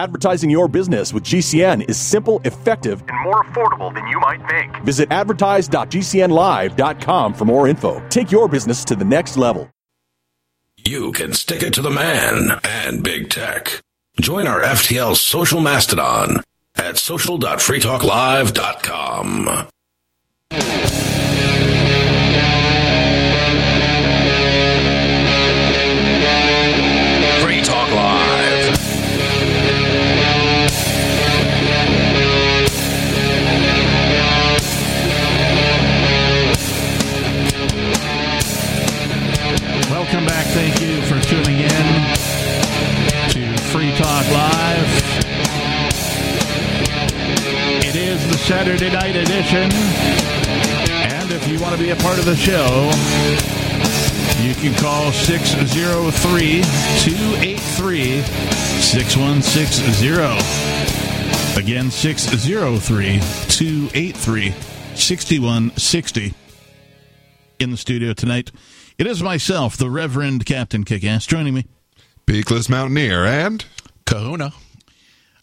Advertising your business with GCN is simple, effective, and more affordable than you might think. Visit advertise.gcnlive.com for more info. Take your business to the next level. You can stick it to the man and big tech. Join our FTL social mastodon at social.freetalklive.com. Welcome back. Thank you for tuning in to Free Talk Live. It is the Saturday night edition. And if you want to be a part of the show, you can call 603 283 6160. Again, 603 283 6160. In the studio tonight, it is myself, the Reverend Captain Kickass, joining me. Peakless Mountaineer and Kahuna.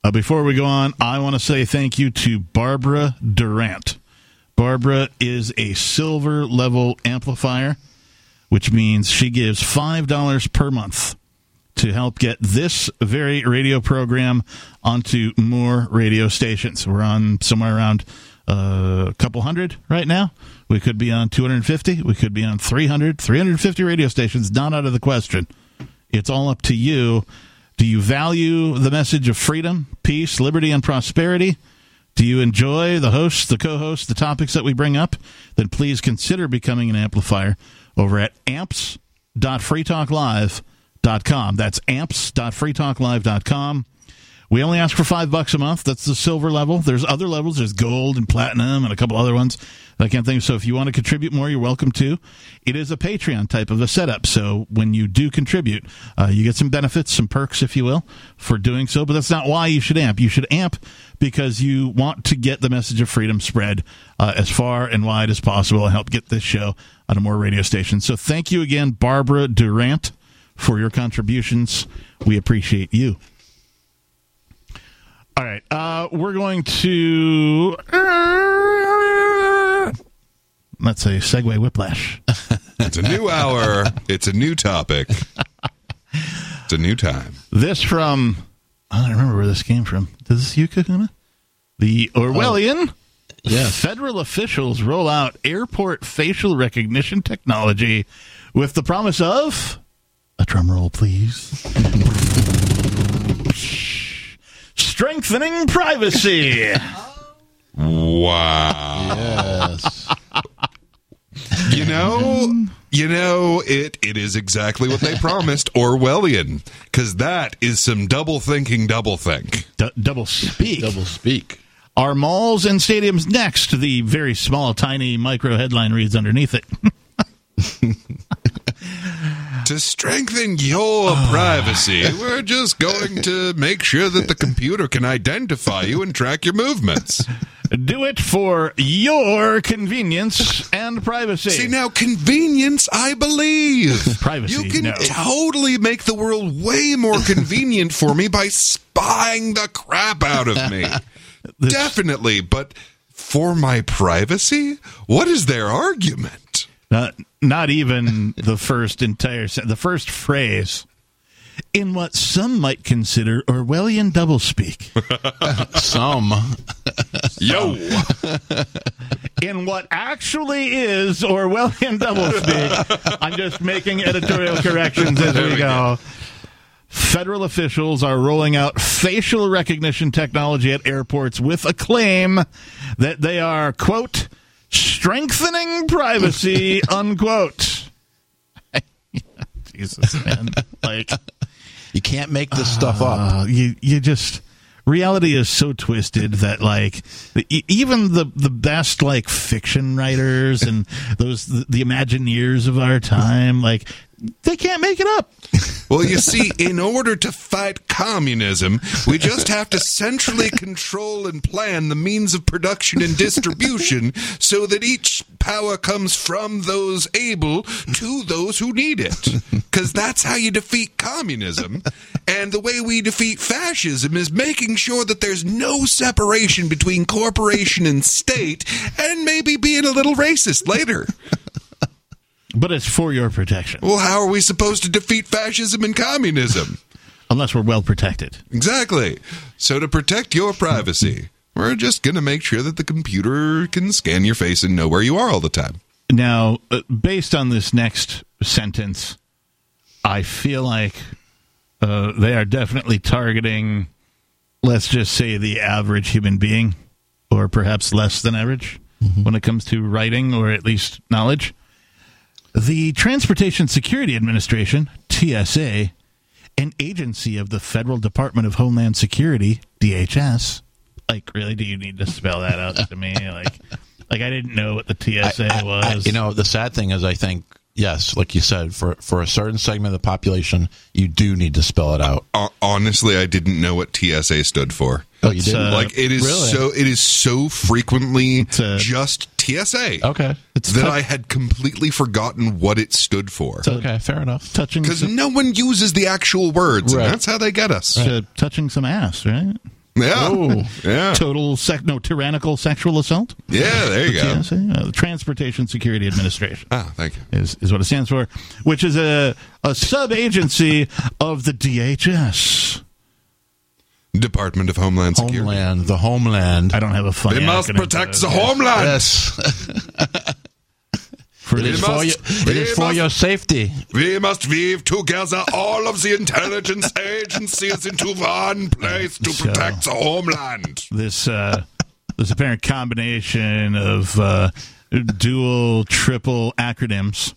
Uh, before we go on, I want to say thank you to Barbara Durant. Barbara is a silver level amplifier, which means she gives $5 per month to help get this very radio program onto more radio stations. We're on somewhere around uh, a couple hundred right now. We could be on 250. We could be on 300, 350 radio stations. Not out of the question. It's all up to you. Do you value the message of freedom, peace, liberty, and prosperity? Do you enjoy the hosts, the co hosts, the topics that we bring up? Then please consider becoming an amplifier over at amps.freetalklive.com. That's amps.freetalklive.com. We only ask for five bucks a month. That's the silver level. There's other levels. There's gold and platinum and a couple other ones. I can't think. So if you want to contribute more, you're welcome to. It is a Patreon type of a setup. So when you do contribute, uh, you get some benefits, some perks, if you will, for doing so. But that's not why you should amp. You should amp because you want to get the message of freedom spread uh, as far and wide as possible and help get this show on a more radio stations. So thank you again, Barbara Durant, for your contributions. We appreciate you. All right, uh, we're going to let's say segue whiplash. it's a new hour. It's a new topic. It's a new time. This from I don't remember where this came from. Does this you, Kahuna? The Orwellian. Yes. Federal officials roll out airport facial recognition technology with the promise of a drum roll, please. Strengthening privacy. Wow. Yes. You know, you know, it it is exactly what they promised, Orwellian, because that is some double thinking, double think. D- double speak. Double speak. Are malls and stadiums next? The very small, tiny micro headline reads underneath it. To strengthen your ah. privacy, we're just going to make sure that the computer can identify you and track your movements. Do it for your convenience and privacy. See now, convenience, I believe. Privacy, You can no. totally make the world way more convenient for me by spying the crap out of me. This- Definitely, but for my privacy, what is their argument? Not, not even the first entire sen- the first phrase. In what some might consider Orwellian doublespeak. Some. Yo, In what actually is Orwellian doublespeak. I'm just making editorial corrections as we go. Federal officials are rolling out facial recognition technology at airports with a claim that they are, quote, strengthening privacy, unquote. Jesus, man. Like, You can't make this stuff up. uh, you you just reality is so twisted that like even the the best like fiction writers and those the, the imagineers of our time like They can't make it up. Well, you see, in order to fight communism, we just have to centrally control and plan the means of production and distribution so that each power comes from those able to those who need it. Because that's how you defeat communism. And the way we defeat fascism is making sure that there's no separation between corporation and state and maybe being a little racist later. But it's for your protection, Well, how are we supposed to defeat fascism and communism? unless we're well protected. Exactly. So to protect your privacy, we're just going to make sure that the computer can scan your face and know where you are all the time. Now, uh, based on this next sentence, I feel like uh, they are definitely targeting, let's just say, the average human being, or perhaps less than average when it comes to writing or at least knowledge. The Transportation Security Administration, TSA, an agency of the Federal Department of Homeland Security, DHS. Like, really, do you need to spell that out to me? Like, like I didn't know what the TSA I- I- was. you know, the sad thing is, I think yes, like you said, for for a certain segment of the population, you do need to spell it out. Honestly, I didn't know what TSA stood for. Oh, you didn't? uh, Like it is really? so it is so frequently a- just TSA okay, It's that tou- I had completely forgotten what it stood for. okay, fair enough. touching Because some, no one uses the actual words, Right. and that's how they get us. uh, touching some ass, right? Yeah, Oh. yeah, Total sec, no tyrannical sexual assault. yeah. There you go. TSA, uh, the Transportation Security Administration. Ah, thank you. Is, is what it stands for, which is a, a sub agency of the DHS. Department of Homeland Security. Homeland, the homeland. I don't have a funny They must acronym protect for the it. homeland. Yes, For it the- must- for your, it we is for must- your safety. We must weave together all of the intelligence agencies into one place to So- protect the homeland. this uh, this apparent combination of uh, dual, triple acronyms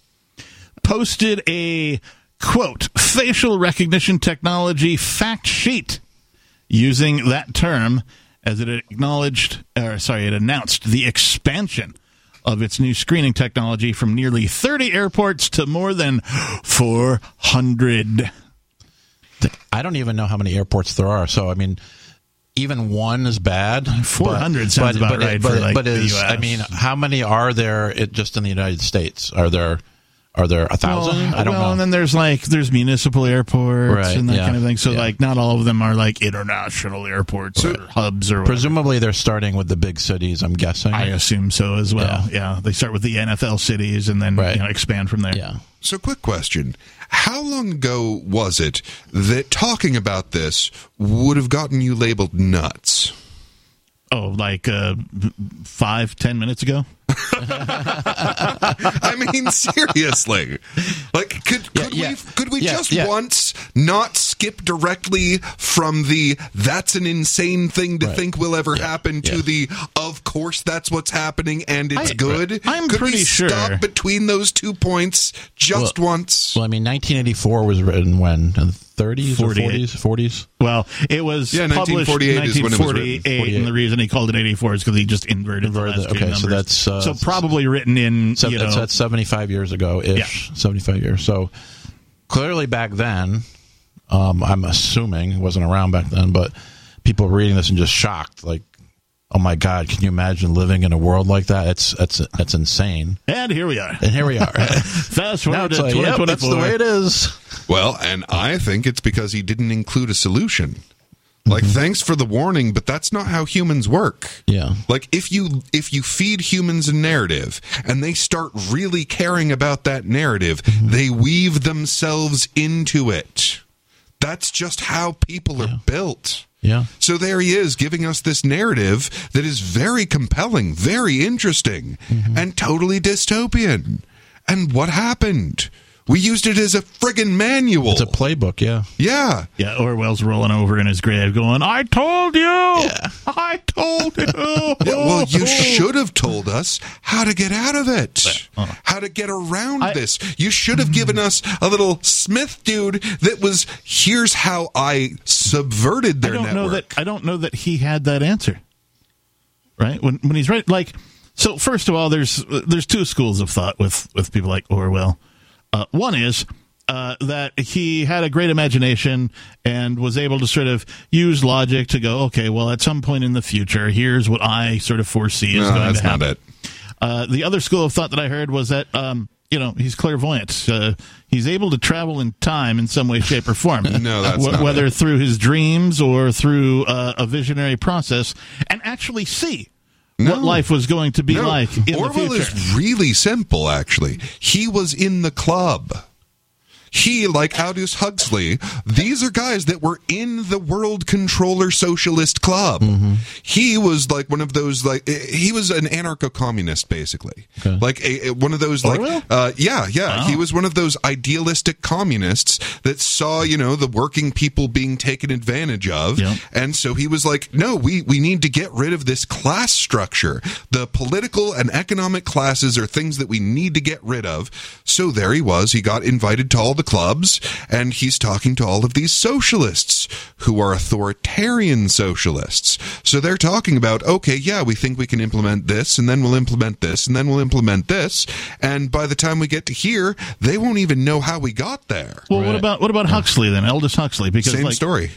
posted a quote facial recognition technology fact sheet using that term as it acknowledged or sorry it announced the expansion of its new screening technology from nearly 30 airports to more than 400 I don't even know how many airports there are. So I mean, even one is bad. 400 but- sounds but- about but- right for, But, like, but the is, US. I mean, how many are there it, just in the United States? Are there are there a thousand? Well, I don't well, know. and then there's like there's municipal airports Right, and that yeah, kind of thing. So yeah. like not all of them are like international airports or hubs or whatever. Presumably, they're starting with the big cities. I'm guessing. I assume so as well. Yeah. they start with the NFL cities and then Right. you know, expand from there. yeah. So, quick question. How long ago was it that talking about this would have gotten you labeled nuts? Oh, like uh, five ten minutes ago. I mean, seriously. Like, could, could Yeah, yeah. we could we Yeah, just yeah. once not skip directly from the "that's an insane thing to Right. think will ever happen" to the "of course that's what's happening and it's I- good"? I'm could pretty we sure- stop between those two points just Well- once? Well, I mean, 1984 was written when in the 30s 48. or 40s, 40s. Well, it was Yeah, published 1948 is when it was written. and the reason he called it 84 is because he just inverted, Inverted the the- last two okay, so that's, uh, so probably written in So you that's, know that's 75 years ago ish. Yeah. 75 years. So clearly back then, um, I'm assuming it wasn't around back then, but people were reading this and just shocked, like, oh my God, can you imagine living in a world like that? It's that's that's insane. and here we are. And here we are. Fast forward it's to like, yep, 2024. that's the way it is. Well, and I think it's because he didn't include a solution. Like, mm-hmm. thanks for the warning, but that's not how humans work. Yeah. Like if you if you feed humans a narrative and they start really caring about that narrative, mm-hmm. they weave themselves into it. That's just how people are built. Yeah. So there he is giving us this narrative that is very compelling, very interesting, mm-hmm. and totally dystopian. And what happened? We used it as a friggin' manual. It's a playbook, yeah. yeah. Yeah, Orwell's rolling over in his grave, going, "I told you, I told you." Yeah, well, you should have told us how to get out of it, uh. how to get around I- this. You should have given mm. us a little Smith dude that was, here's how I subverted I their don't network. know that. I don't know that he had that answer. Right when when he's right, like so. First of all, there's there's two schools of thought with with people like Orwell. Uh, one is uh, that he had a great imagination and was able to sort of use logic to go, okay, well, at some point in the future, here's what I sort of foresee is No, going to happen. not it. Uh, the other school of thought that I heard was that um, you know he's clairvoyant. Uh, he's able to travel in time in some way, shape, or form. No, that's not whether it. through his dreams or through uh, a visionary process, and actually see No. what life was going to be No, like in Orwell the future. is really simple, actually. He was in the club. He, like Aldous Huxley, these are guys that were in the World Controller Socialist Club. Mm-hmm. He was like one of those, like eh, he was an anarcho-communist, basically, like a, a- one of those, like, Orwell? uh, yeah, yeah. Wow. He was one of those idealistic communists that saw, you know, the working people being taken advantage of, Yep. and so he was like, no, we, we need to get rid of this class structure. The political and economic classes are things that we need to get rid of. So there he was. He got invited to all the clubs and he's talking to all of these socialists who are authoritarian socialists. So they're talking about, okay, yeah, we think we can implement this and then we'll implement this and then we'll implement this. And by the time we get to here, they won't even know how we got there. well, what about what about Huxley then? Aldous Huxley, because Same like, story.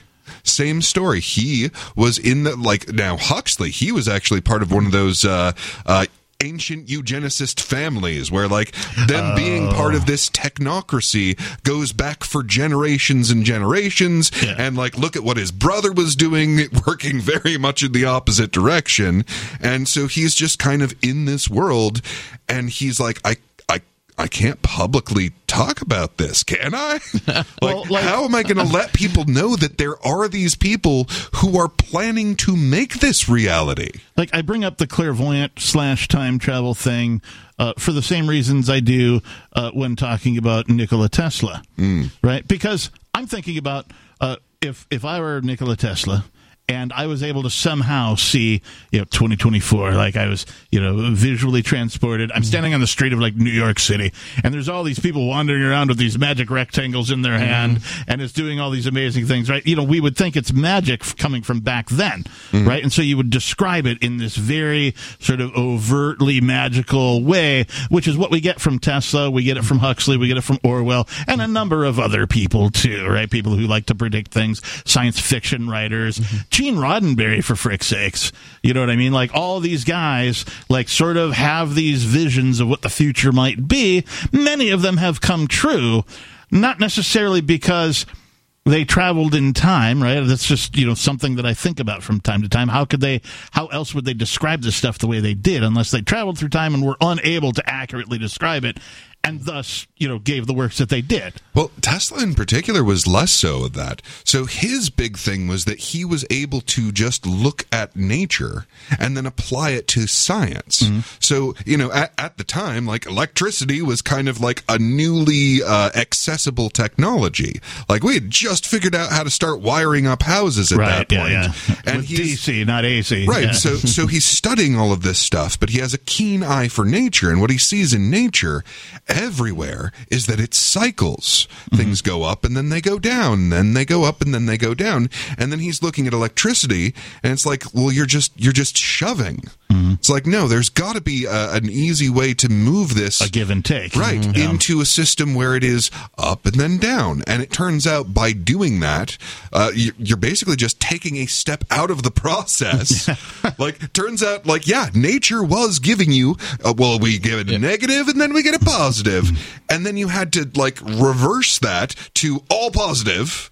Same story. He was in the like now Huxley. He was actually part of one of those uh, uh, ancient eugenicist families where like them being part of this technocracy goes back for generations and generations. Yeah. And like look at what his brother was doing, working very much in the opposite direction. And so he's just kind of in this world, and he's like, I. I can't publicly talk about this, can I? like, Well, like- how am I going to let people know that there are these people who are planning to make this reality? like I bring up the clairvoyant slash time travel thing uh, for the same reasons I do uh, when talking about Nikola Tesla, right? Because I'm thinking about uh, if if I were Nikola Tesla and I was able to somehow see you know 2024, like I was you know visually transported. I'm mm-hmm. standing on the street of like New York City, and there's all these people wandering around with these magic rectangles in their mm-hmm. hand, and it's doing all these amazing things, right? You know, we would think it's magic coming from back then, mm-hmm. right? And so you would describe it in this very sort of overtly magical way, which is what we get from Tesla, we get it from Huxley, we get it from Orwell, and a number of other people too, right? People who like to predict things, science fiction writers, Gene Roddenberry, for frick's sakes. You know what I mean? Like all these guys, like sort of have these visions of what the future might be. Many of them have come true, not necessarily because they traveled in time, right? That's just you know something that I think about from time to time. How could they? How else would they describe this stuff the way they did, unless they traveled through time and were unable to accurately describe it, and thus you know gave the works that they did? Well, Tesla in particular was less so of that. So his big thing was that he was able to just look at nature and then apply it to science. So, you know, at, at the time, like electricity was kind of like a newly uh, accessible technology. Like we had just figured out how to start wiring up houses at that yeah, point. yeah. And With he's- DC, not AC. Right. Yeah. So so he's studying all of this stuff, but he has a keen eye for nature and what he sees in nature everywhere is that it cycles. Things mm-hmm. go up and then they go down, then they go up and then they go down. And then he's looking at electricity and it's like, well you're just you're just shoving. It's like no, there's got to be a, an easy way to move this a give and take, right Yeah. into a system where it is up and then down. And it turns out by doing that uh, you- you're basically just taking a step out of the process. Like turns out like yeah nature was giving you uh, well we give it a negative and then we get a positive. And then you had to like reverse that to all positive.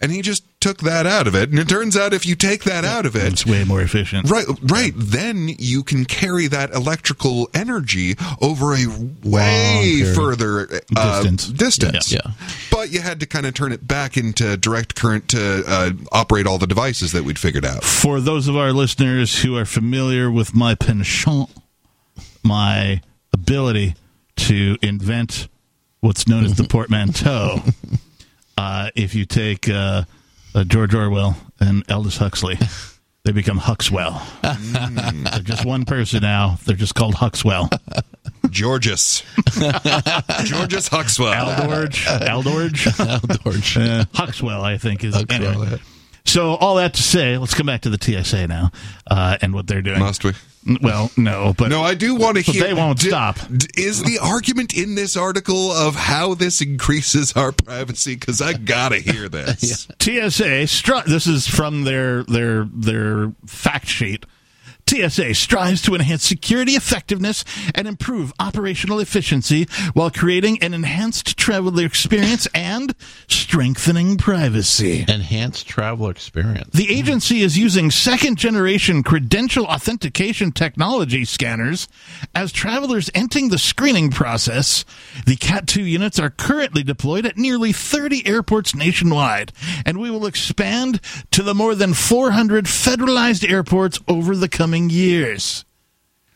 And he just took that out of it and it turns out if you take that out of it It's way more efficient. Right, right. Then you can carry that electrical energy over a way period. further uh, Distance. distance. Yeah. Yeah. But you had to kind of turn it back into direct current to uh, operate all the devices that we'd figured out. For those of our listeners who are familiar with my penchant, my ability to invent what's known as the portmanteau, uh, if you take uh, uh, George Orwell and Aldous Huxley, they become Huxwell. They're just one person now. They're just called Huxwell. Georges. Georges Huxwell. Aldorge. Aldorge. George. Uh, Huxwell, I think is. Huxwell, anyway. So all that to say, let's come back to the TSA now uh, and what they're doing. Must we? Well, no, but No, I do want to But hear. they won't d- stop. d- Is the argument in this article of how this increases our privacy? Because I gotta hear this. TSA. Stri- this is from their their their fact sheet. TSA strives to enhance security effectiveness and improve operational efficiency while creating an enhanced traveler experience and strengthening privacy. Enhanced travel experience. The agency is using second generation credential authentication technology scanners as travelers entering the screening process. The CAT 2 units are currently deployed at nearly 30 airports nationwide, and we will expand to the more than 400 federalized airports over the coming years.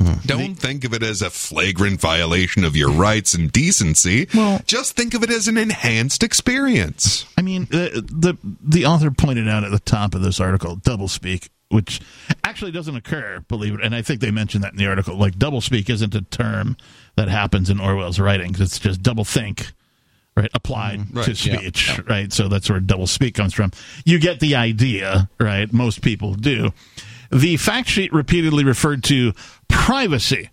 Hmm. Don't think of it as a flagrant violation of your rights and decency. Well- just think of it as an enhanced experience. I mean, the, the the author pointed out at the top of this article, doublespeak, which actually doesn't occur, believe it. And I think they mentioned that in the article. Like doublespeak isn't a term that happens in Orwell's writings. It's just double think, right? Applied mm-hmm. to right, yeah, speech, right? So that's where doublespeak comes from. You get the idea, right? Most people do. The fact sheet repeatedly referred to privacy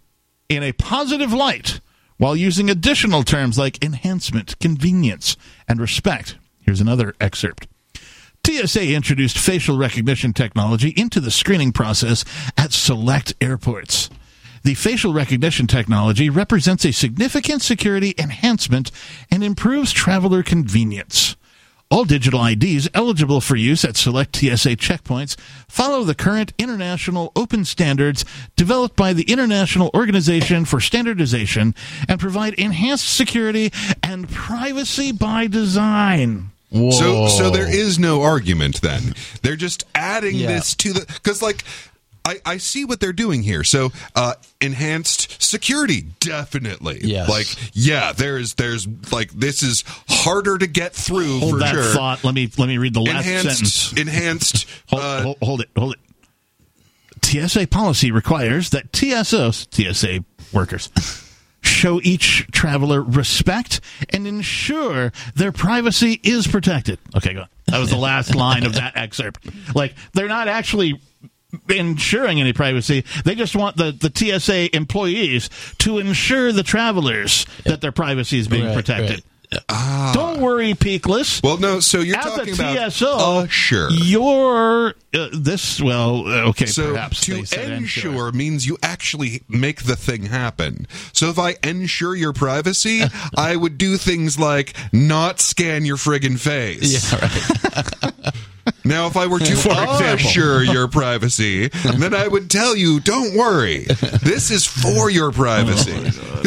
in a positive light while using additional terms like enhancement, convenience, and respect. Here's another excerpt. TSA introduced facial recognition technology into the screening process at select airports. The facial recognition technology represents a significant security enhancement and improves traveler convenience. All digital IDs eligible for use at select TSA checkpoints follow the current international open standards developed by the International Organization for Standardization and provide enhanced security and privacy by design. So, so there is no argument then. They're just adding Yeah. this to the because like. I, I see what they're doing here. So, uh, enhanced security, definitely. Yes. Like, yeah, there's, there's like, this is harder to get through Hold for that sure. thought. Let me let me read the last enhanced, sentence. enhanced. Hold, uh, hold, hold it. Hold it. TSA policy requires that TSOs, TSA workers, show each traveler respect and ensure their privacy is protected. Okay, go on. That was the last line of that excerpt. Like, they're not actually ensuring any privacy. They just want the, the TSA employees to ensure the travelers that their privacy is being Right, protected. right. Don't worry, Peakless. well, no. So you're As talking a about TSO, uh, sure. You're uh, this. Well, uh, okay, So perhaps to ensure means you actually make the thing happen. So if I ensure your privacy, I would do things like not scan your friggin' face. Yeah, right. Now, if I were to assure your privacy, then I would tell you, don't worry. This is for your privacy.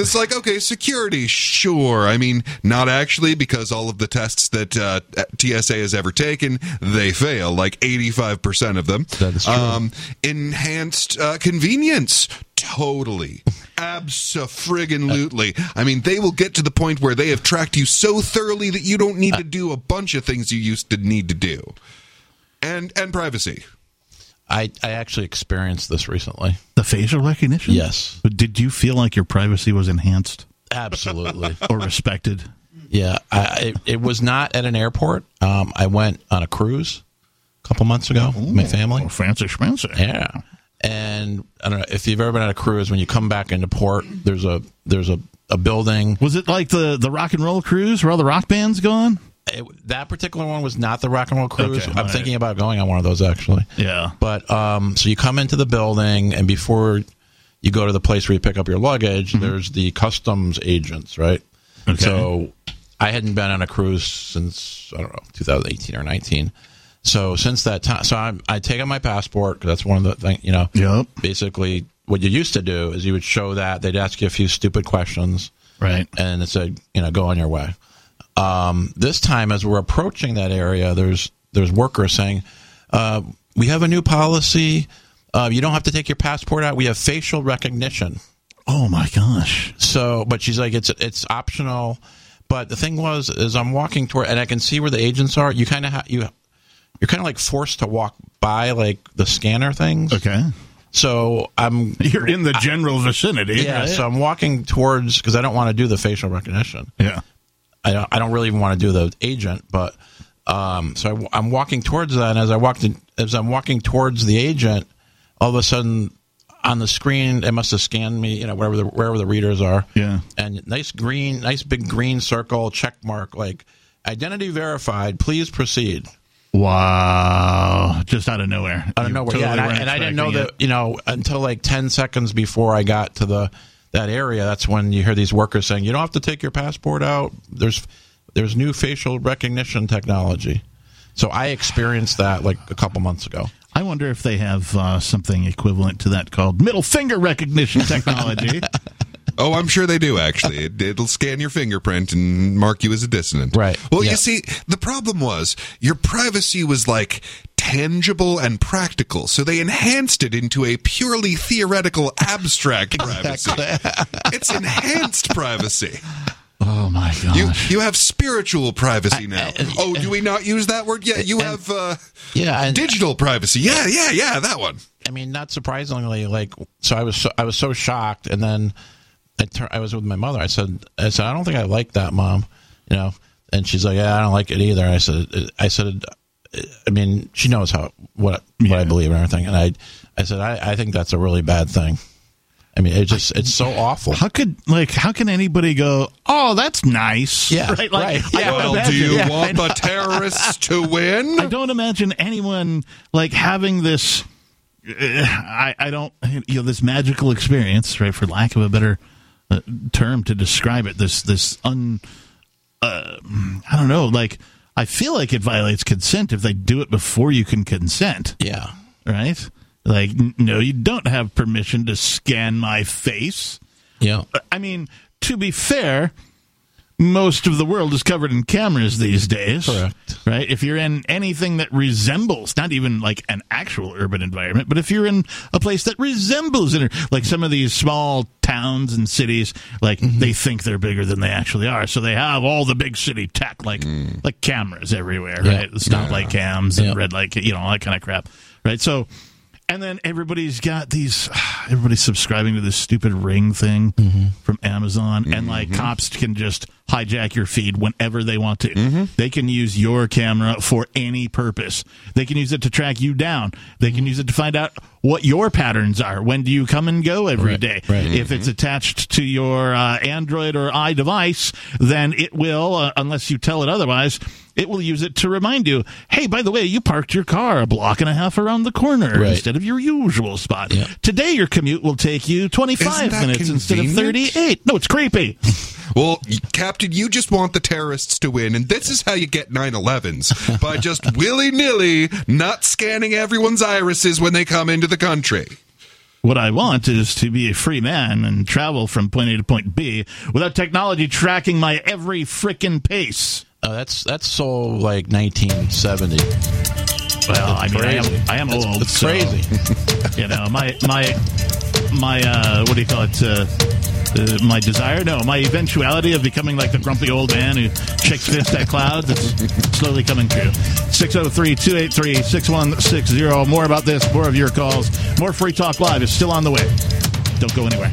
it's like, okay, security, sure. I mean, not actually, because all of the tests that uh, TSA has ever taken, they fail, like 85% of them. That is true. Um, enhanced uh, convenience, totally. Abso-friggin-lutely. I mean, they will get to the point where they have tracked you so thoroughly that you don't need to do a bunch of things you used to need to do. And and privacy. I, I actually experienced this recently. the facial recognition. Yes. but did you feel like your privacy was enhanced Absolutely. or respected? yeah. I, it, it was not at an airport. Um, I went on a cruise a couple months ago with my family. Oh, fancy schmancy. Yeah. And I don't know if you've ever been on a cruise. When you come back into port, there's a there's a, a building. Was it like the the rock and roll cruise where all the rock bands gone? It, that particular one was not the rock and roll cruise. Okay, I'm right. thinking about going on one of those actually. Yeah. But um, so you come into the building, and before you go to the place where you pick up your luggage, there's the customs agents, right? Mm-hmm. Okay. So I hadn't been on a cruise since I don't know 2018 or 19. So since that time, so I I take out my passport 'cause that's one of the things you know. Yep. Basically, what you used to do is you would show that they'd ask you a few stupid questions, Right. and it said, you know, go on your way. Um, this time, as we're approaching that area, there's there's workers saying, uh, "We have a new policy. Uh, you don't have to take your passport out. We have facial recognition." Oh my gosh. So, but she's like, "It's it's optional." But the thing was, is I'm walking toward, and I can see where the agents are. You kind of ha- you you're kind of like forced to walk by like the scanner things. Okay. So I'm You're in the general vicinity. yeah. right? So I'm walking towards because I don't want to do the facial recognition. yeah. I don't, I don't really even want to do the agent, but um, so I, am walking towards that, and as I walked in, as I'm walking towards the agent, all of a sudden on the screen, it must have scanned me, you know, wherever the wherever the readers are. Yeah. And nice green, nice big green circle check mark, like identity verified. Please proceed. Wow. Just out of nowhere. Out of nowhere, totally yeah. And I, and I didn't know expecting that, you know, until like ten seconds before I got to the that area. That's when you hear these workers saying, "You don't have to take your passport out. There's there's new facial recognition technology." So I experienced that like a couple months ago. I wonder if they have uh, something equivalent to that called middle finger recognition technology. Oh, I'm sure they do. Actually, it, it'll scan your fingerprint and mark you as a dissonant. Right. Well, Yeah. you see, the problem was your privacy was like tangible and practical, so they enhanced it into a purely theoretical, abstract oh, privacy. it's enhanced privacy. oh my god! You you have spiritual privacy now. Uh, oh, do we not use that word? Yeah, you uh, uh, have uh, Yeah, and digital privacy. Yeah, yeah, yeah, that one. I mean, not surprisingly, like so, I was so, I was so shocked, and then I tur- I was with my mother. I said, I said, I don't think I like that, mom. You know, and she's like, Yeah, I don't like it either. I said, I said, I mean, she knows how what what I believe and everything, and I I said, I, I think that's a really bad thing. I mean, it just it's so awful. How could like how can anybody go? Oh, that's nice. Yeah, right. Like, right. Yeah. don't Well, do you yeah, want the terrorists to win? I don't imagine anyone like having this. Uh, I I don't you know this magical experience right for lack of a better uh, term to describe it. This this un. Uh, I don't know. Like I feel like it violates consent if they do it before you can consent. yeah, Right. Like no, you don't have permission to scan my face. yeah, I mean, to be fair, most of the world is covered in cameras these days. Correct. Right? If you're in anything that resembles, not even like an actual urban environment, but if you're in a place that resembles it, like some of these small towns and cities, like mm-hmm. they think they're bigger than they actually are. So they have all the big city tech, like mm. like cameras everywhere, Yeah. right? Stoplight cams and Yeah. red light, you know, all that kind of crap, right? So and then everybody's got these. Everybody's subscribing to this stupid ring thing from Amazon, and like cops can just hijack your feed whenever they want to. They can use your camera for any purpose. They can use it to track you down. They can use it to find out what your patterns are. When do you come and go every Right, day? right. If it's attached to your uh, Android or iDevice, then it will, uh, unless you tell it otherwise, it will use it to remind you, hey, by the way, you parked your car a block and a half around the corner Right. instead of your usual spot. Yeah. Today, your commute will take you 25 Isn't that minutes instead of 38. No, it's creepy. Well, Captain, you just want the terrorists to win, and this is how you get 9/11s by just willy nilly not scanning everyone's irises when they come into the country. What I want is to be a free man and travel from point A to point B without technology tracking my every frickin' pace. Uh, that's that's so like 1970. Well, I mean, I am, I am That's- old. It's so, crazy. You know, my my my uh, what do you call it? Uh, uh, my desire? No, my eventuality of becoming like the grumpy old man who shakes fist at clouds. It's slowly coming true. 603-283-6160. More about this, more of your calls. More Free Talk Live is still on the way. Don't go anywhere.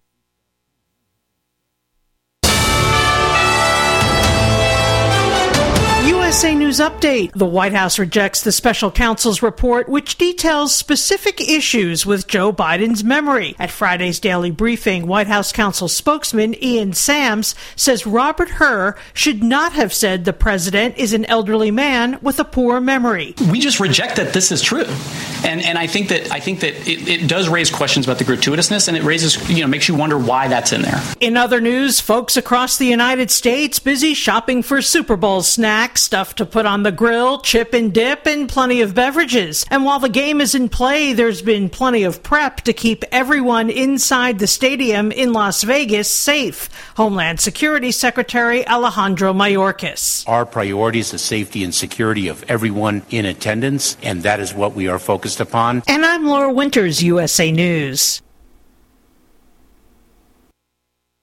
USA News Update. The White House rejects the special counsel's report, which details specific issues with Joe Biden's memory. At Friday's daily briefing, White House counsel spokesman Ian Sams says Robert Hur should not have said the president is an elderly man with a poor memory. We just reject that this is true. And, and I think that I think that it, it does raise questions about the gratuitousness, and it raises you know makes you wonder why that's in there. In other news, folks across the United States busy shopping for Super Bowl snacks, stuff to put on the grill, chip and dip, and plenty of beverages. And while the game is in play, there's been plenty of prep to keep everyone inside the stadium in Las Vegas safe. Homeland Security Secretary Alejandro Mayorkas. Our priority is the safety and security of everyone in attendance, and that is what we are focused upon. And I'm Laura Winters, USA News.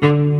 thank you.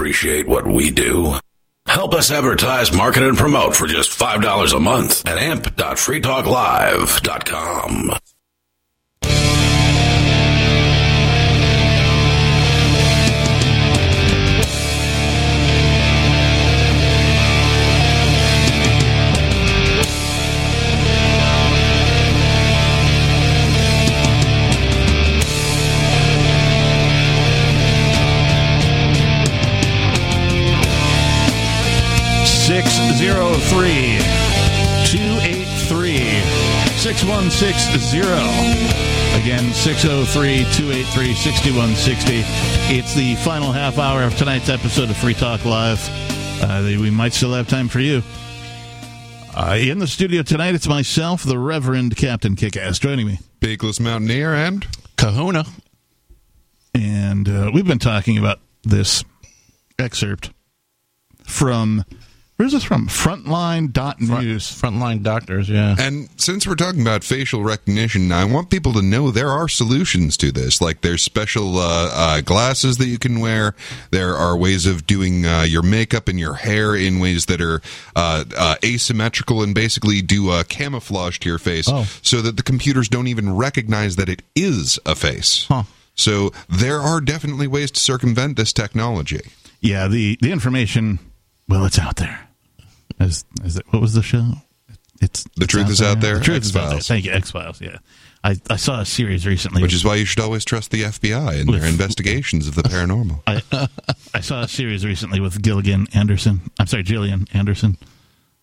Appreciate what we do? Help us advertise, market, and promote for just $5 a month at amp.freetalklive.com. 6160. Again, 603 283 6160. It's the final half hour of tonight's episode of Free Talk Live. Uh, we might still have time for you. Uh, in the studio tonight, it's myself, the Reverend Captain Kickass, joining me. Beakless Mountaineer and Kahuna. And uh, we've been talking about this excerpt from where's this from? Frontline.news. Frontline doctors, yeah. And since we're talking about facial recognition, I want people to know there are solutions to this. Like there's special uh, uh, glasses that you can wear. There are ways of doing uh, your makeup and your hair in ways that are uh, uh, asymmetrical and basically do a camouflage to your face, Oh. so that the computers don't even recognize that it is a face. So there are definitely ways to circumvent this technology. Yeah, the, the information, well, it's out there. Is, is it, what was the show? It's The it's truth is out there? The truth is out there. X-Files. Thank you, X Files. Yeah, I, I saw a series recently, Which is why you should always trust the FBI in their investigations of the paranormal. I, I saw a series recently with Gilligan Anderson. I'm sorry, Gillian Anderson.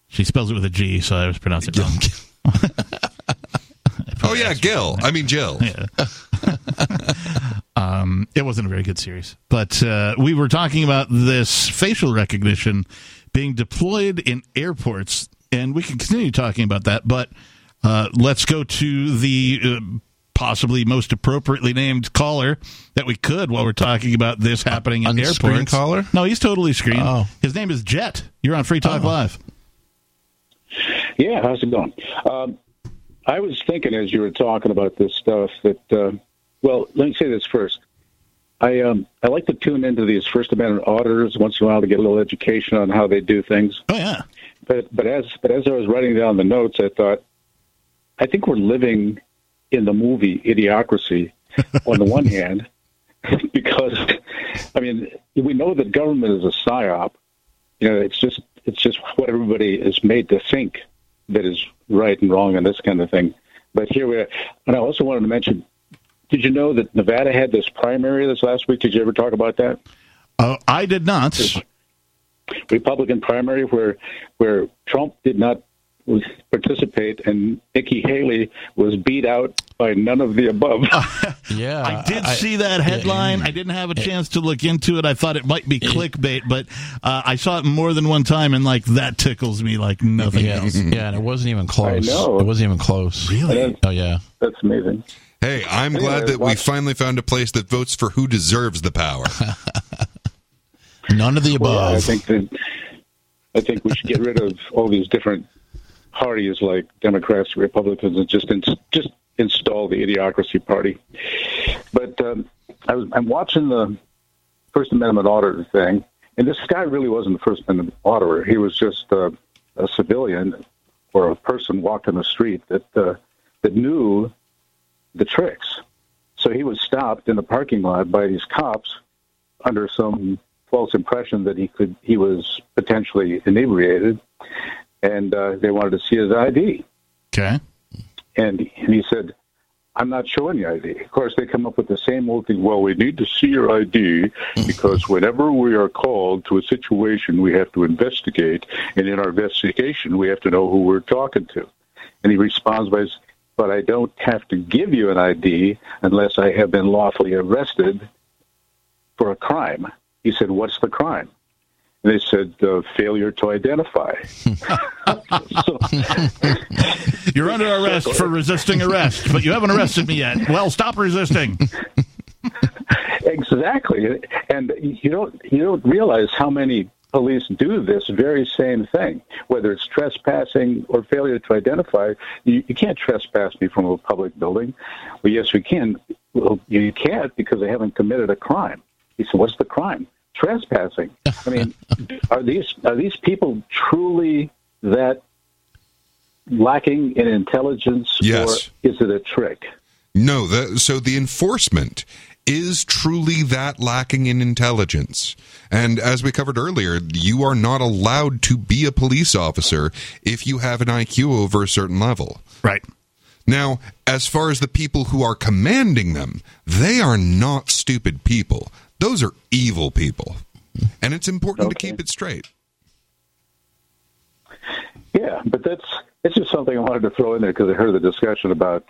She spells it with a G, so I was pronouncing it wrong. Oh yeah, Gil. I mean Jill. Yeah. um, it wasn't a very good series, but uh, we were talking about this facial recognition being deployed in airports, and we can continue talking about that, but uh, let's go to the uh, possibly most appropriately named caller that we could while we're talking about this happening in Unscreen airports. caller? No, he's totally screened. Oh. His name is Jet. You're on Free Talk Oh. Live. Yeah, how's it going? Um, I was thinking as you were talking about this stuff that, uh, well, let me say this first. I um, I like to tune into these First Amendment auditors once in a while to get a little education on how they do things. Oh yeah. But but as but as I was writing down the notes, I thought, I think we're living in the movie Idiocracy. on the one hand, because I mean we know that government is a psyop. You know, it's just it's just what everybody is made to think that is right and wrong and this kind of thing. But here we are. And I also wanted to mention, did you know that Nevada had this primary this last week? Did you ever talk about that? Uh, I did not. Republican primary where where Trump did not participate and Nikki Haley was beat out by none of the above. Yeah, I did see that headline. I didn't have a chance to look into it. I thought it might be clickbait, but uh, I saw it more than one time, and like that tickles me like nothing Yeah, else. yeah, and it wasn't even close. I know. It wasn't even close. Really? Oh yeah. That's amazing. Hey, I'm Anyway, glad that we finally found a place that votes for who deserves the power. None of the Well, above. I think that I think we should get rid of all these different parties like Democrats, Republicans, and just in, just install the Idiocracy Party. But um, I was I'm watching the First Amendment auditor thing, and this guy really wasn't the First Amendment auditor. He was just uh, a civilian or a person walking the street that uh, that knew the tricks. So he was stopped in the parking lot by these cops under some false impression that he could he was potentially inebriated, and uh, they wanted to see his ID. Okay. And, and he said, I'm not showing you ID. Of course, they come up with the same old thing. Well, we need to see your ID because whenever we are called to a situation, we have to investigate. And in our investigation, we have to know who we're talking to. And he responds by, but I don't have to give you an ID unless I have been lawfully arrested for a crime. He said, what's the crime? And they said, uh, failure to identify. so, You're under arrest for resisting arrest, but you haven't arrested me yet. Well, stop resisting. Exactly, and you don't you don't realize how many police do this very same thing. Whether it's trespassing or failure to identify, you, you can't trespass me from a public building. Well, yes, we can. Well, you can't because they haven't committed a crime. He said, "What's the crime? Trespassing." I mean, are these are these people truly that lacking in intelligence, Yes. or is it a trick? No, the, so the enforcement is truly that lacking in intelligence. And as we covered earlier, you are not allowed to be a police officer if you have an IQ over a certain level. Right. Now, as far as the people who are commanding them, they are not stupid people. Those are evil people. And it's important to keep it straight. Yeah, but that's it's just something I wanted to throw in there because I heard the discussion about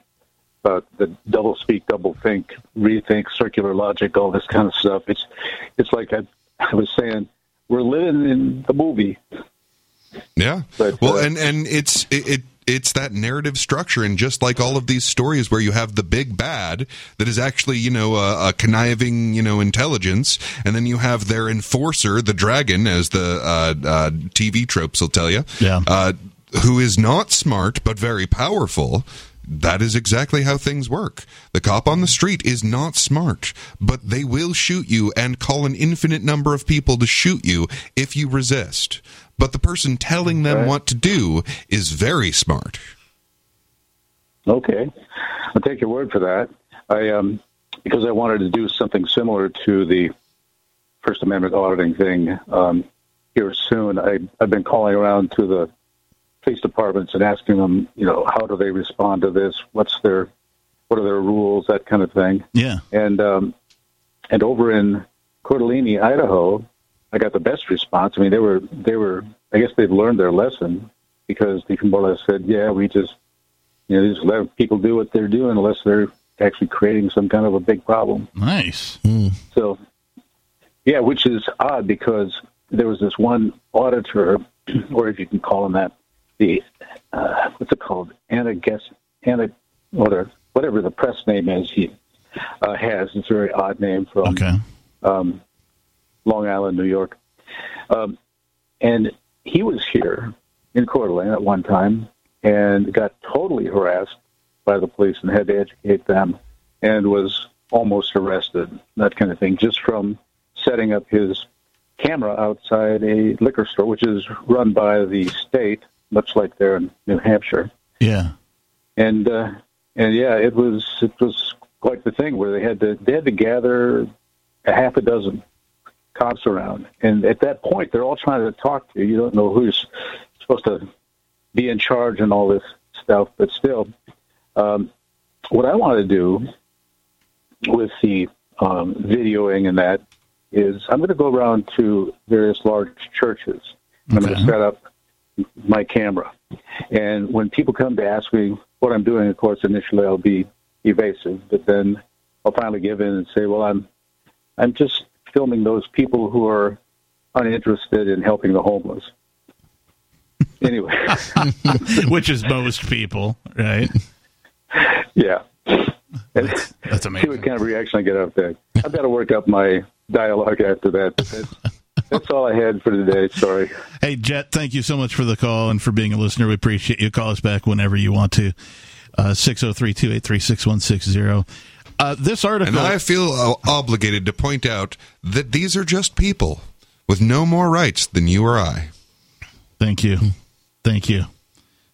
about the double speak, double think, rethink, circular logic, all this kind of stuff. It's it's like I, I was saying, we're living in the movie. Yeah. But, well, uh, and and it's it, it it's that narrative structure, and just like all of these stories where you have the big bad that is actually you know a, a conniving you know intelligence, and then you have their enforcer, the dragon, as the uh, uh, TV tropes will tell you, Yeah. uh, who is not smart but very powerful. That is exactly how things work. The cop on the street is not smart, but they will shoot you and call an infinite number of people to shoot you if you resist. But the person telling them what to do is very smart. Okay, I'll take your word for that. I um because I wanted to do something similar to the First Amendment auditing thing um, here soon. I I've been calling around to the police departments and asking them, you know, how do they respond to this? What's their what are their rules? That kind of thing. Yeah. And um, and over in Coeur d'Alene, Idaho, I got the best response. I mean, they were they were. I guess they've learned their lesson because the more or less said, "Yeah, we just you know just let people do what they're doing unless they're actually creating some kind of a big problem." Nice. So, yeah, which is odd because there was this one auditor, or if you can call him that, the uh, what's it called? Anna Guess Anna, or whatever the press name is. He uh, has it's a very odd name from um, Long Island, New York, um, and he was here in Coeur d'Alene at one time and got totally harassed by the police and had to educate them and was almost arrested, that kind of thing, just from setting up his camera outside a liquor store, which is run by the state, much like there in New Hampshire. Yeah. And uh, and yeah, it was it was quite the thing where they had to they had to gather a half a dozen cops around, and at that point, they're all trying to talk to you. You don't know who's supposed to be in charge and all this stuff, but still, um, what I want to do with the um, videoing and that is I'm going to go around to various large churches. I'm going to set up my camera. And when people come to ask me what I'm doing, of course, initially I'll be evasive, but then I'll finally give in and say, well, I'm, I'm just filming those people who are uninterested in helping the homeless. Anyway. Which is most people, right? Yeah. That's, that's amazing. See what kind of reaction I get out there. I've got to work up my dialogue after that. That's, that's all I had for today. Sorry. Hey, Jet, thank you so much for the call and for being a listener. We appreciate you. Call us back whenever you want to. Uh, 603 283 6160. Uh, This article. And I feel uh, obligated to point out that these are just people with no more rights than you or I. Thank you. Thank you.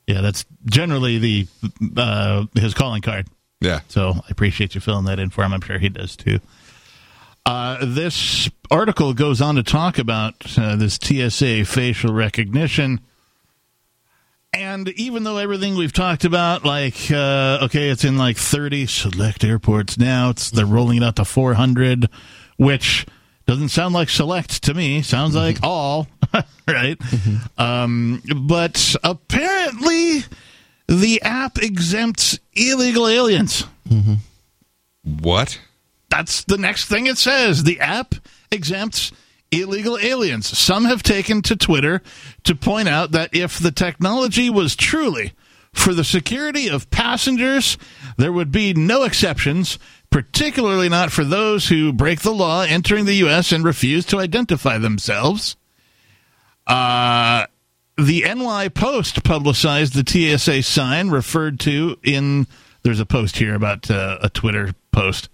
Yeah, that's generally the uh, his calling card. Yeah. So I appreciate you filling that in for him. I'm sure he does too. Uh, this article goes on to talk about uh, this TSA facial recognition. And even though everything we've talked about, like, uh, okay, it's in like 30 select airports now, it's they're rolling it out to 400, which doesn't sound like select to me. Sounds like all, right? Um, but apparently, the app exempts illegal aliens. What? That's the next thing it says. The app exempts illegal aliens. Some have taken to Twitter to point out that if the technology was truly for the security of passengers, there would be no exceptions, particularly not for those who break the law entering the U.S. and refuse to identify themselves. Uh, the NY Post publicized the TSA sign referred to in. There's a post here about uh, a Twitter post,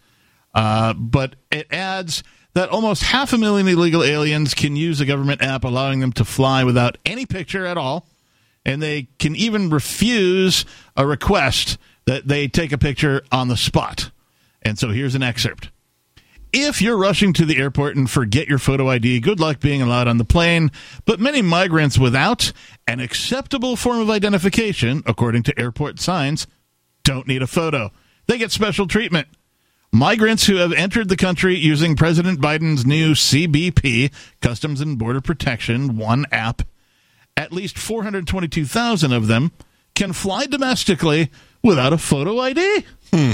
uh, but it adds that almost half a million illegal aliens can use a government app allowing them to fly without any picture at all, and they can even refuse a request that they take a picture on the spot. And so here's an excerpt. If you're rushing to the airport and forget your photo ID, good luck being allowed on the plane. But many migrants without an acceptable form of identification, according to airport signs, don't need a photo. They get special treatment. Migrants who have entered the country using President Biden's new CBP, Customs and Border Protection, One app, at least 422,000 of them can fly domestically without a photo ID. Hmm.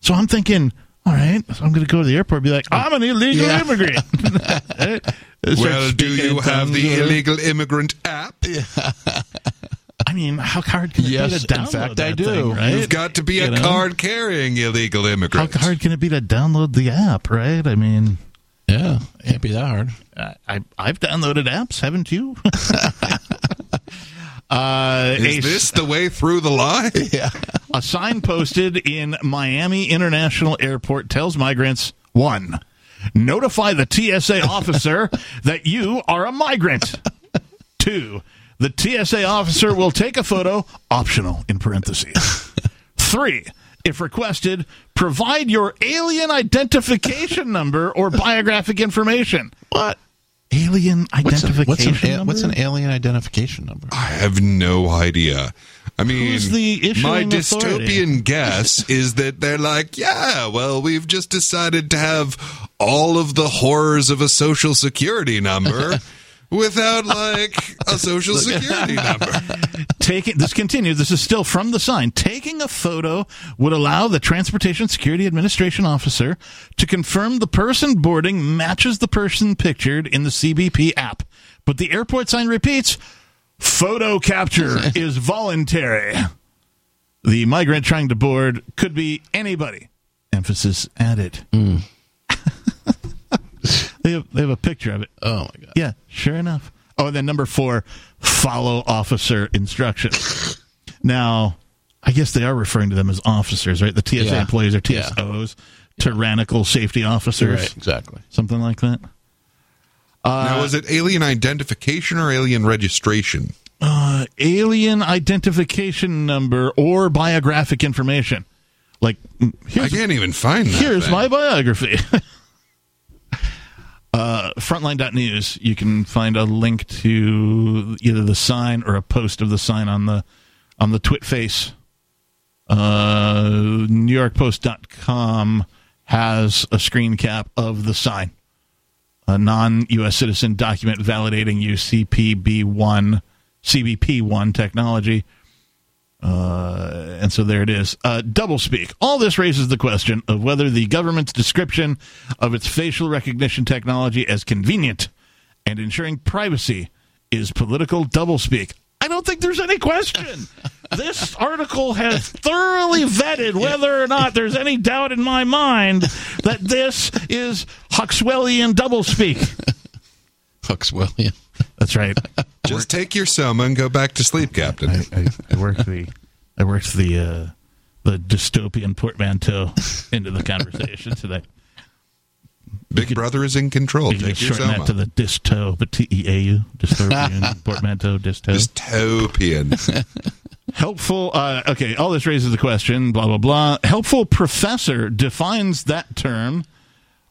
So I'm thinking, all right, so I'm going to go to the airport and be like, I'm an illegal Yeah. immigrant. Well, do you have the illegal immigrant app? I mean, how hard can it Yes, be to in download fact, I that do. thing, right? You've got to be a You know? card carrying illegal immigrant. How hard can it be to download the app, right? I mean, Yeah, it can't be that hard. I, I I've downloaded apps, haven't you? uh, Is a- this the way through the lie? Yeah. A sign posted in Miami International Airport tells migrants one, notify the TSA officer that you are a migrant. Two, the TSA officer will take a photo, optional in parentheses. Three, if requested, provide your alien identification number or biographic information. What? Alien What's, a, identification what's, an, number? what's an alien identification number? I have no idea. I mean, Who's the issuing my authority? dystopian guess is that they're like, yeah, well, we've just decided to have all of the horrors of a social security number without like a social security number. Taking this continues. This is still from the sign. Taking a photo would allow the Transportation Security Administration officer to confirm the person boarding matches the person pictured in the CBP app. But the airport sign repeats: photo capture is voluntary. The migrant trying to board could be anybody. Emphasis added. Hmm. They have they have a picture of it. Oh my god. Yeah, sure enough. Oh, and then number four, follow officer instructions. now, I guess they are referring to them as officers, right? The TSA Yeah. employees are Yeah. TSOs, tyrannical safety officers, Right, exactly. something like that. now, is it alien identification or alien registration? Uh, alien identification number or biographic information. Like, mm, I can't even find that. here's thing. my biography. uh, Frontline.news. You can find a link to either the sign or a post of the sign on the on the twit face. Uh, NewYorkPost.com has a screen cap of the sign. A non-U.S. citizen document validating UCPB1, CBP1 technology. Uh, and so there it is. Uh, doublespeak. All this raises the question of whether the government's description of its facial recognition technology as convenient and ensuring privacy is political doublespeak. I don't think there's any question. this article has thoroughly vetted whether or not there's any doubt in my mind that this is Huxwellian doublespeak. Huxwellian. That's right. Just take your soma and go back to sleep, Captain. I, I, I worked the I worked the uh, the dystopian portmanteau into the conversation today. Big Brother is in control. You can Take your shorten soma. that to the disto, but T E A U, dystopian portmanteau, disto. Dystopian. Helpful. Uh, okay, all this raises the question. Blah blah blah. Helpful professor defines that term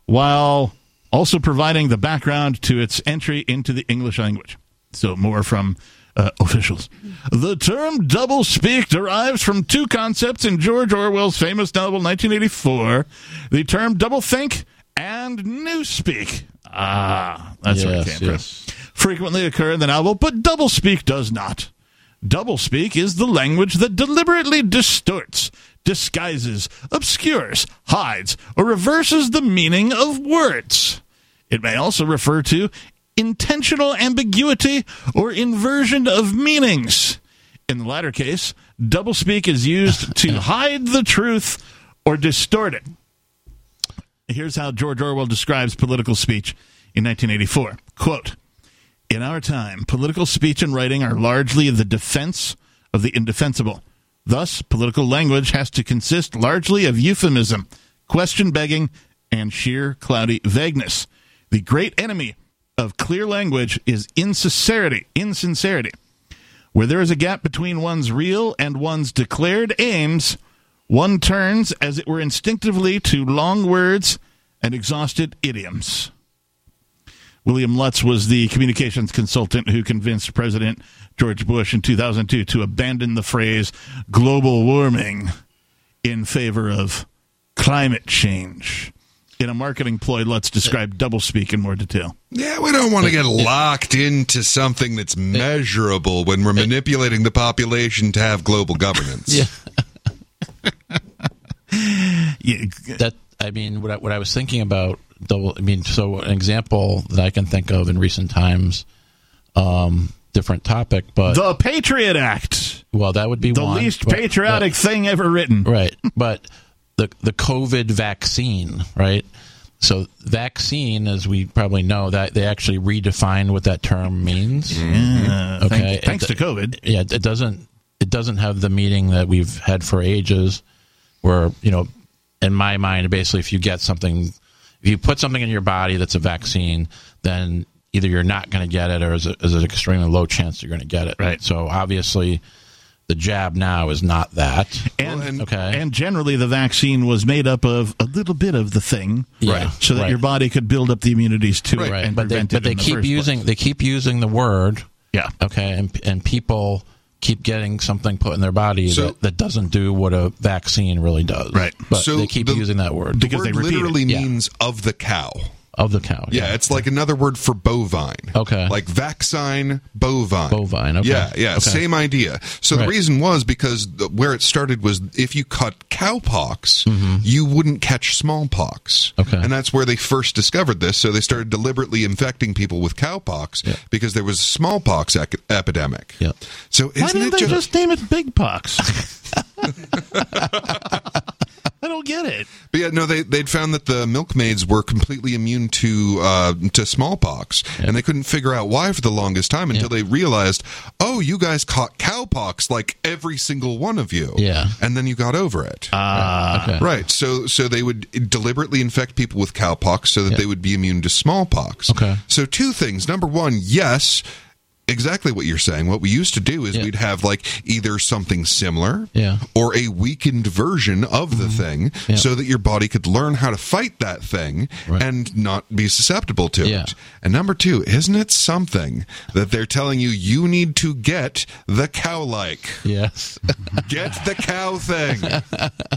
while also providing the background to its entry into the English language. So more from uh, officials. The term doublespeak derives from two concepts in George Orwell's famous novel 1984: the term doublethink and newspeak. Ah, that's where it Yes, came yes. from. Frequently occur in the novel, but doublespeak does not. Doublespeak is the language that deliberately distorts, disguises, obscures, hides, or reverses the meaning of words. It may also refer to intentional ambiguity or inversion of meanings. In the latter case, doublespeak is used to hide the truth or distort it. Here's how George Orwell describes political speech in 1984. Quote, in our time, political speech and writing are largely the defense of the indefensible. Thus, political language has to consist largely of euphemism, question begging, and sheer cloudy vagueness. The great enemy of clear language is insincerity. Insincerity. Where there is a gap between one's real and one's declared aims, one turns, as it were instinctively, to long words and exhausted idioms. William Lutz was the communications consultant who convinced President George Bush in 2002 to abandon the phrase global warming in favor of climate change. In a marketing ploy, Lutz described doublespeak in more detail. Yeah, we don't want to get locked into something that's measurable when we're manipulating the population to have global governance. Yeah. Yeah, that I mean, what I, what I was thinking about double. I mean, so an example that I can think of in recent times, um, different topic, but the Patriot Act, well, that would be the one, least but- patriotic thing ever written. right? But the the COVID vaccine, right? So vaccine, as we probably know, that they actually redefined what that term means. Yeah, mm-hmm. Okay, thank- thanks It- to COVID. Yeah, it doesn't it doesn't have the meaning that we've had for ages. Where you know, in my mind, basically, if you get something, if you put something in your body that's a vaccine, then either you're not going to get it, or is it is an extremely low chance you're going to get it. Right. So obviously, the jab now is not that. And, okay. and generally, the vaccine was made up of a little bit of the thing, Yeah, so that right. your body could build up the immunities to it right. and but they, prevent but it they in the keep first using they keep using the word. Yeah. Okay. And and people keep getting something put in their body So- that, that doesn't do what a vaccine really does. Right. But So they keep the- using that word The word literally Yeah. means of the cow. Of the cow. Yeah, it's like another word for bovine. Okay. Like vaccine, bovine. Bovine, okay. Yeah, yeah, Okay. same idea. So Right. the reason was because the, where it started was if you cut cowpox, you wouldn't catch smallpox. Mm-hmm. Okay. And that's where they first discovered this. So they started deliberately infecting people with cowpox because there was a smallpox ec- epidemic. Yeah. So Why didn't it they ju- just name it Big Pox? I don't get it. But yeah, no, they they'd found that the milkmaids were completely immune to uh, to smallpox, and they couldn't figure out why for the longest time until they realized, oh, you guys caught cowpox like every single one of you. Yeah. and then you got over it. Ah, Okay. Right. So so they would deliberately infect people with cowpox so that they would be immune to smallpox. Okay. So two things. Number one, yes. Exactly what you're saying. What we used to do is Yeah. we'd have like either something similar Yeah. Mm-hmm. or a weakened version of the thing Yeah. so that your body could learn how to fight that thing Right. and not be susceptible to Yeah. it. And number two, isn't it something that they're telling you you need to get the cow like? Yes. Get the cow thing.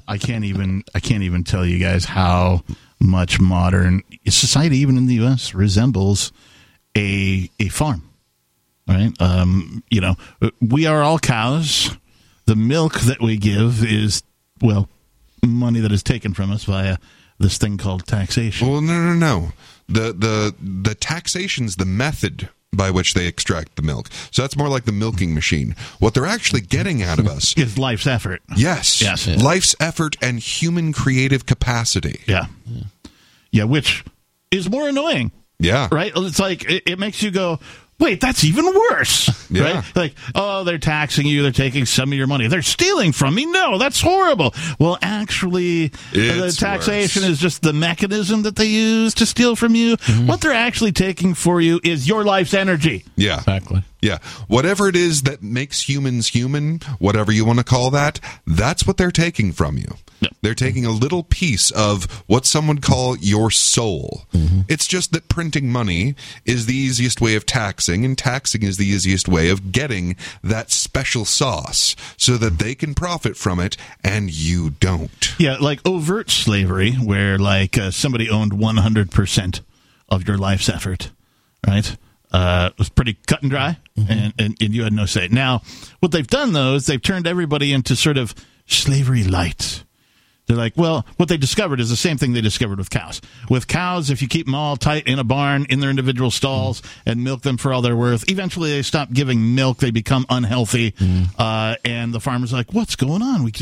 I can't even I can't even tell you guys how much modern society, even in the U.S., resembles a a farm. Right? Um, you know, we are all cows. The milk that we give is well money that is taken from us via this thing called taxation. Well, no, no, no. The the the taxation's the method by which they extract the milk. So that's more like the milking machine. What they're actually getting out of us Is life's effort. Yes. Yes. Life's effort and human creative capacity. Yeah. Yeah, which is more annoying. Yeah. Right? It's like it, it makes you go, wait, that's even worse. Yeah. Right? Like, oh, they're taxing you, they're taking some of your money. They're stealing from me. No, that's horrible. Well, actually, the taxation worse. is just the mechanism that they use to steal from you. Mm-hmm. What they're actually taking for you is your life's energy. Yeah. Exactly. Yeah. Whatever it is that makes humans human, whatever you want to call that, that's what they're taking from you. They're taking a little piece of what some would call your soul. It's just that printing money is the easiest way of taxing, and taxing is the easiest way of getting that special sauce so that they can profit from it and you don't. Yeah, like overt slavery, where like uh, somebody owned 100% of your life's effort, right? Uh, it was pretty cut and dry, and, and, and you had no say. Now, what they've done, though, is they've turned everybody into sort of slavery light. They're like, well, what they discovered is the same thing they discovered with cows. With cows, if you keep them all tight in a barn in their individual stalls mm-hmm. and milk them for all they're worth, eventually they stop giving milk. They become unhealthy, mm-hmm. uh, and the farmer's like, "What's going on? We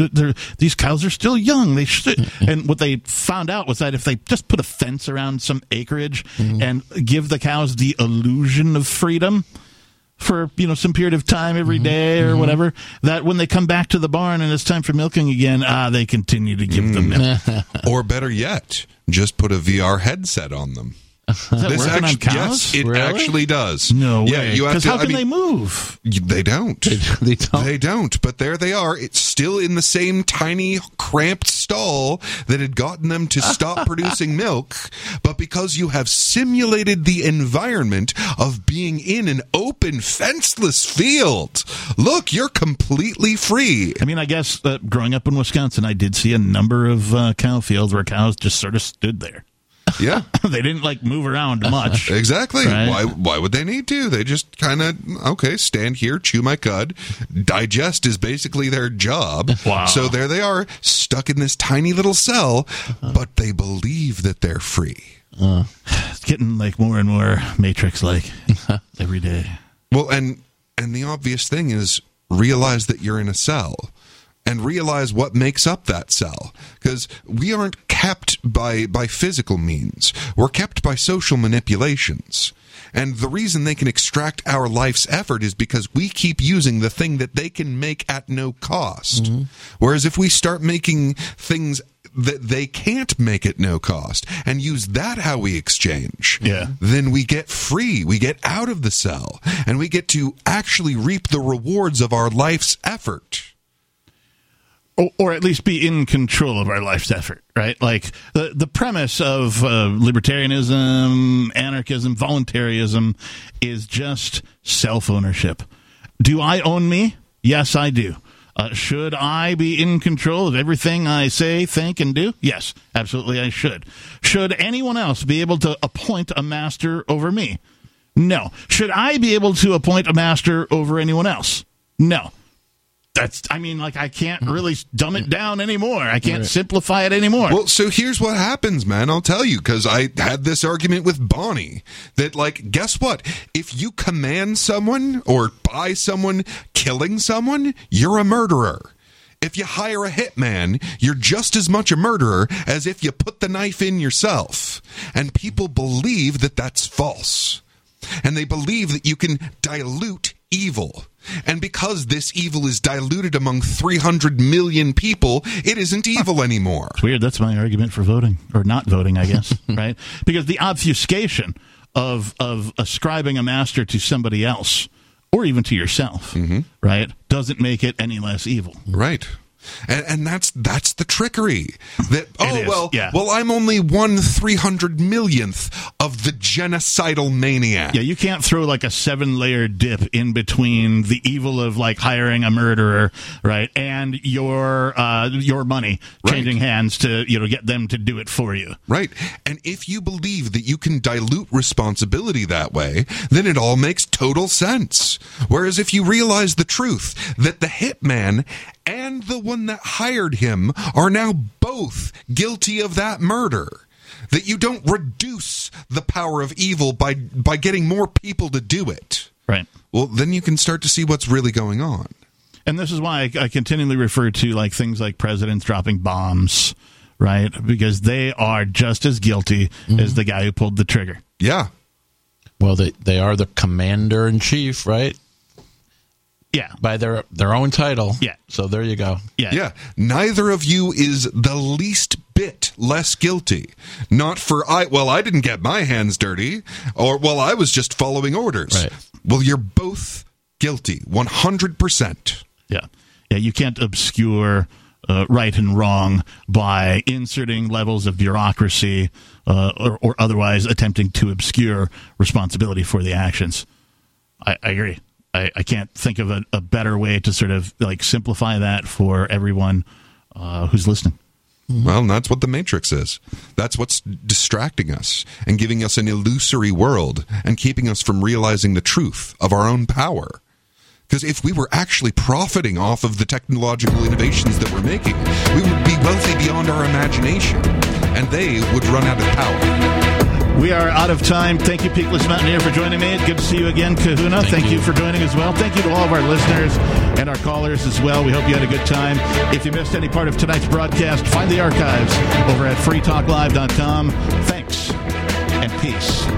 these cows are still young. They should." Mm-hmm. and what they found out was that if they just put a fence around some acreage and give the cows the illusion of freedom for you know some period of time every mm-hmm. day or mm-hmm. whatever that when they come back to the barn and it's time for milking again ah they continue to give them milk mm. or better yet, just put a VR headset on them. This cows? Yes, it Really? actually does. No yeah, way. You have 'Cause to. how I can mean, they move? They don't. They don't. They don't. But there they are. It's still in the same tiny, cramped stall that had gotten them to stop producing milk. But because you have simulated the environment of being in an open, fenceless field, look, you're completely free. I mean, I guess uh, growing up in Wisconsin, I did see a number of uh, cow fields where cows just sort of stood there. Yeah. they didn't like move around much. Exactly. Right? Why? Why would they need to? They just kind of okay, stand here, chew my cud, digest is basically their job. Wow. So there they are, stuck in this tiny little cell, uh-huh. but they believe that they're free. Uh, it's getting like more and more Matrix like every day. Well, and and the obvious thing is realize that you're in a cell. And realize what makes up that cell, because we aren't kept by by physical means. We're kept by social manipulations. And the reason they can extract our life's effort is because we keep using the thing that they can make at no cost. Mm-hmm. Whereas if we start making things that they can't make at no cost and use that how we exchange, Yeah. then we get free. We get out of the cell and we get to actually reap the rewards of our life's effort. Or, at least be in control of our life's effort, right? Like the the premise of uh, libertarianism, anarchism, voluntarism is just self ownership. Do I own me? Yes, I do. Uh, should I be in control of everything I say, think, and do? Yes, absolutely, I should. Should anyone else be able to appoint a master over me? No. Should I be able to appoint a master over anyone else? No. That's, I mean, like, I can't hmm. really dumb it down anymore. I can't Right. simplify it anymore. Well, so here's what happens, man. I'll tell you because I had this argument with Bonnie that, like, guess what? If you command someone or buy someone killing someone, you're a murderer. If you hire a hitman, you're just as much a murderer as if you put the knife in yourself. And people believe that that's false. And they believe that you can dilute evil. And because this evil is diluted among 300 million people, it isn't evil anymore. It's weird. That's my argument for voting or not voting, I guess, right? Because the obfuscation of of ascribing a master to somebody else or even to yourself, mm-hmm. right, doesn't make it any less evil. Right. And, and that's that's the trickery. That oh well, yeah. well I'm only one three hundred millionth of the genocidal maniac. Yeah, you can't throw like a seven layer dip in between the evil of like hiring a murderer, right, and your uh, your money changing hands to you know get them to do it for you. Right. And if you believe that you can dilute responsibility that way, then it all makes total sense. Whereas if you realize the truth that the hitman and the one that hired him are now both guilty of that murder, that you don't reduce the power of evil by by getting more people to do it. Right. Well, then you can start to see what's really going on. And this is why I, I continually refer to like things like presidents dropping bombs, right? Because they are just as guilty mm-hmm. as the guy who pulled the trigger. Yeah. Well, they they are the commander in chief, right? Yeah. By their their own title. Yeah. So there you go. Yeah. Yeah. Neither of you is the least bit less guilty. Not for I well, I didn't get my hands dirty, or well, I was just following orders. Right. Well, you're both guilty. One hundred percent. Yeah. Yeah, you can't obscure uh, right and wrong by inserting levels of bureaucracy uh, or, or otherwise attempting to obscure responsibility for the actions. I, I agree. I, I can't think of a, a better way to sort of like simplify that for everyone uh, who's listening. Well, that's what the Matrix is. That's what's distracting us and giving us an illusory world and keeping us from realizing the truth of our own power. Because if we were actually profiting off of the technological innovations that we're making, we would be wealthy beyond our imagination, and they would run out of power. We are out of time. Thank you, Peakless Mountaineer, for joining me. Good to see you again, Kahuna. Thank, you. for joining as well. Thank you to all of our listeners and our callers as well. We hope you had a good time. If you missed any part of tonight's broadcast, find the archives over at freetalklive.com. Thanks and peace.